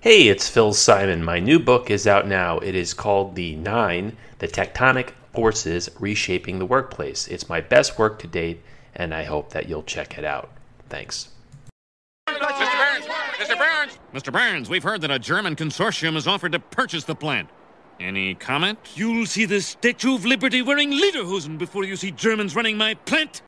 Hey, it's Phil Simon. My new book is out now. It is called The Nine The Tectonic Forces Reshaping the Workplace. It's my best work to date, and I hope that you'll check it out. Thanks. Mr. Burns! Mr. Burns! Mr. Burns, we've heard that a German consortium has offered to purchase the plant. Any comment? You'll see the Statue of Liberty wearing lederhosen before you see Germans running my plant.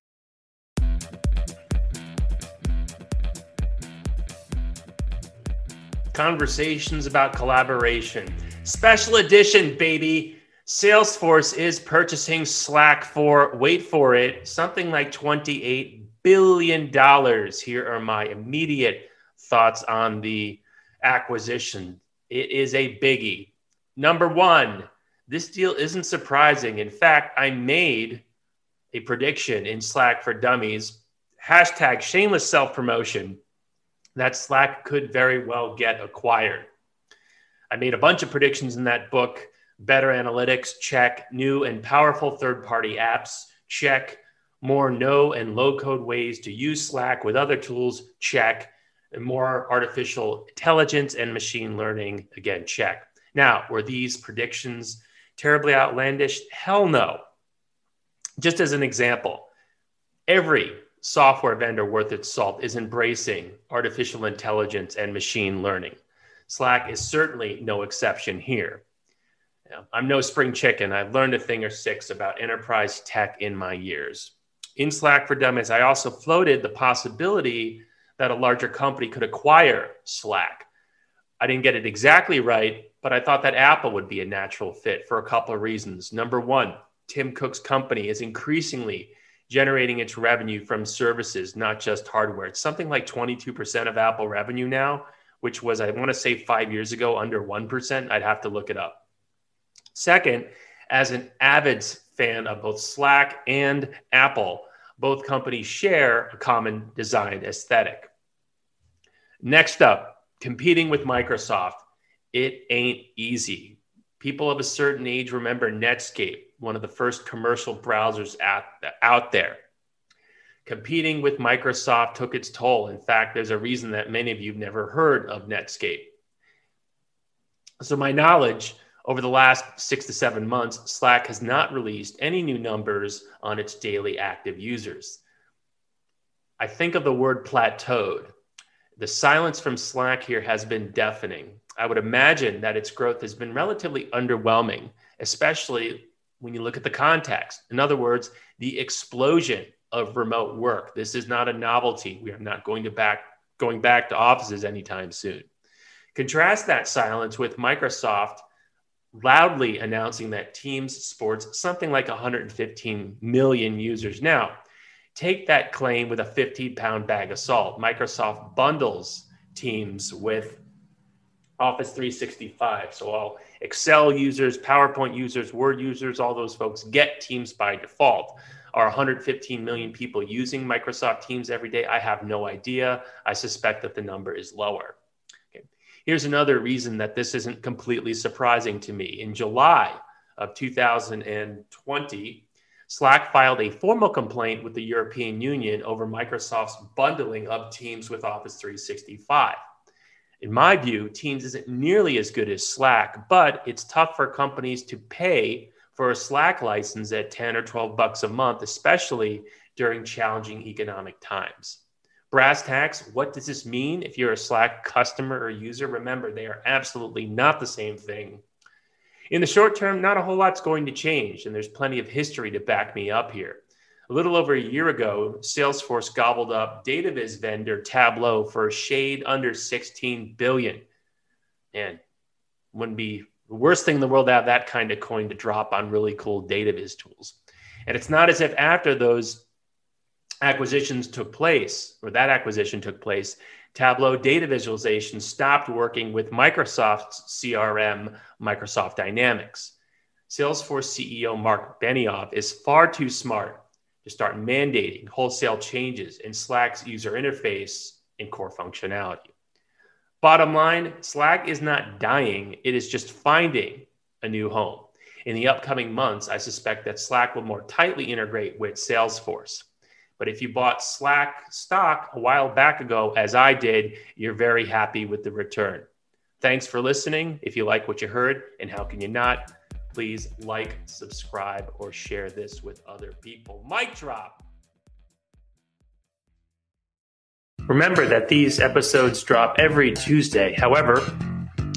Conversations about collaboration. Special edition, baby. Salesforce is purchasing Slack for, wait for it, something like $28 billion. Here are my immediate thoughts on the acquisition. It is a biggie. Number one, this deal isn't surprising. In fact, I made a prediction in Slack for Dummies, hashtag shameless self promotion that Slack could very well get acquired. I made a bunch of predictions in that book better analytics, check, new and powerful third party apps, check, more no and low code ways to use Slack with other tools, check, and more artificial intelligence and machine learning, again, check. Now, were these predictions terribly outlandish? Hell no. Just as an example, every software vendor worth its salt is embracing artificial intelligence and machine learning. Slack is certainly no exception here. I'm no spring chicken. I've learned a thing or six about enterprise tech in my years. In Slack for Dummies, I also floated the possibility that a larger company could acquire Slack. I didn't get it exactly right, but I thought that Apple would be a natural fit for a couple of reasons. Number one, Tim Cook's company is increasingly generating its revenue from services, not just hardware. It's something like 22% of Apple revenue now, which was, I want to say, five years ago, under 1%. I'd have to look it up. Second, as an avid fan of both Slack and Apple, both companies share a common design aesthetic. Next up, competing with Microsoft. It ain't easy. People of a certain age remember Netscape one of the first commercial browsers at, out there. Competing with Microsoft took its toll. In fact, there's a reason that many of you have never heard of Netscape. So, my knowledge over the last six to seven months, Slack has not released any new numbers on its daily active users. I think of the word plateaued. The silence from Slack here has been deafening. I would imagine that its growth has been relatively underwhelming, especially when you look at the context. In other words, the explosion of remote work. This is not a novelty. We are not going to back going back to offices anytime soon. Contrast that silence with Microsoft loudly announcing that Teams sports something like 115 million users now. Take that claim with a 15 pound bag of salt. Microsoft bundles Teams with Office 365. So all Excel users, PowerPoint users, Word users, all those folks get Teams by default. Are 115 million people using Microsoft Teams every day? I have no idea. I suspect that the number is lower. Okay. Here's another reason that this isn't completely surprising to me. In July of 2020, Slack filed a formal complaint with the European Union over Microsoft's bundling of Teams with Office 365 in my view, Teams isn't nearly as good as Slack, but it's tough for companies to pay for a Slack license at 10 or 12 bucks a month, especially during challenging economic times. Brass tacks, what does this mean if you're a Slack customer or user? Remember, they are absolutely not the same thing. In the short term, not a whole lot's going to change, and there's plenty of history to back me up here. A little over a year ago, Salesforce gobbled up DataViz vendor Tableau for a shade under 16 billion. And wouldn't be the worst thing in the world to have that kind of coin to drop on really cool DataViz tools. And it's not as if after those acquisitions took place, or that acquisition took place, Tableau data visualization stopped working with Microsoft's CRM, Microsoft Dynamics. Salesforce CEO Marc Benioff is far too smart to start mandating wholesale changes in Slack's user interface and core functionality. Bottom line Slack is not dying, it is just finding a new home. In the upcoming months, I suspect that Slack will more tightly integrate with Salesforce. But if you bought Slack stock a while back ago, as I did, you're very happy with the return. Thanks for listening. If you like what you heard, and how can you not? Please like, subscribe, or share this with other people. Mic drop. Remember that these episodes drop every Tuesday. However,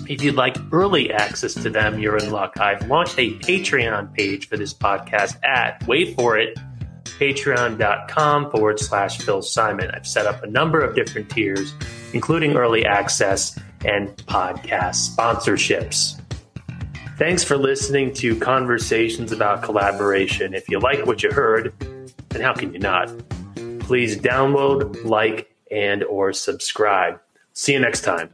if you'd like early access to them, you're in luck. I've launched a Patreon page for this podcast at, wait for it, patreon.com forward slash Phil Simon. I've set up a number of different tiers, including early access and podcast sponsorships. Thanks for listening to Conversations about Collaboration. If you like what you heard, then how can you not? Please download, like, and or subscribe. See you next time.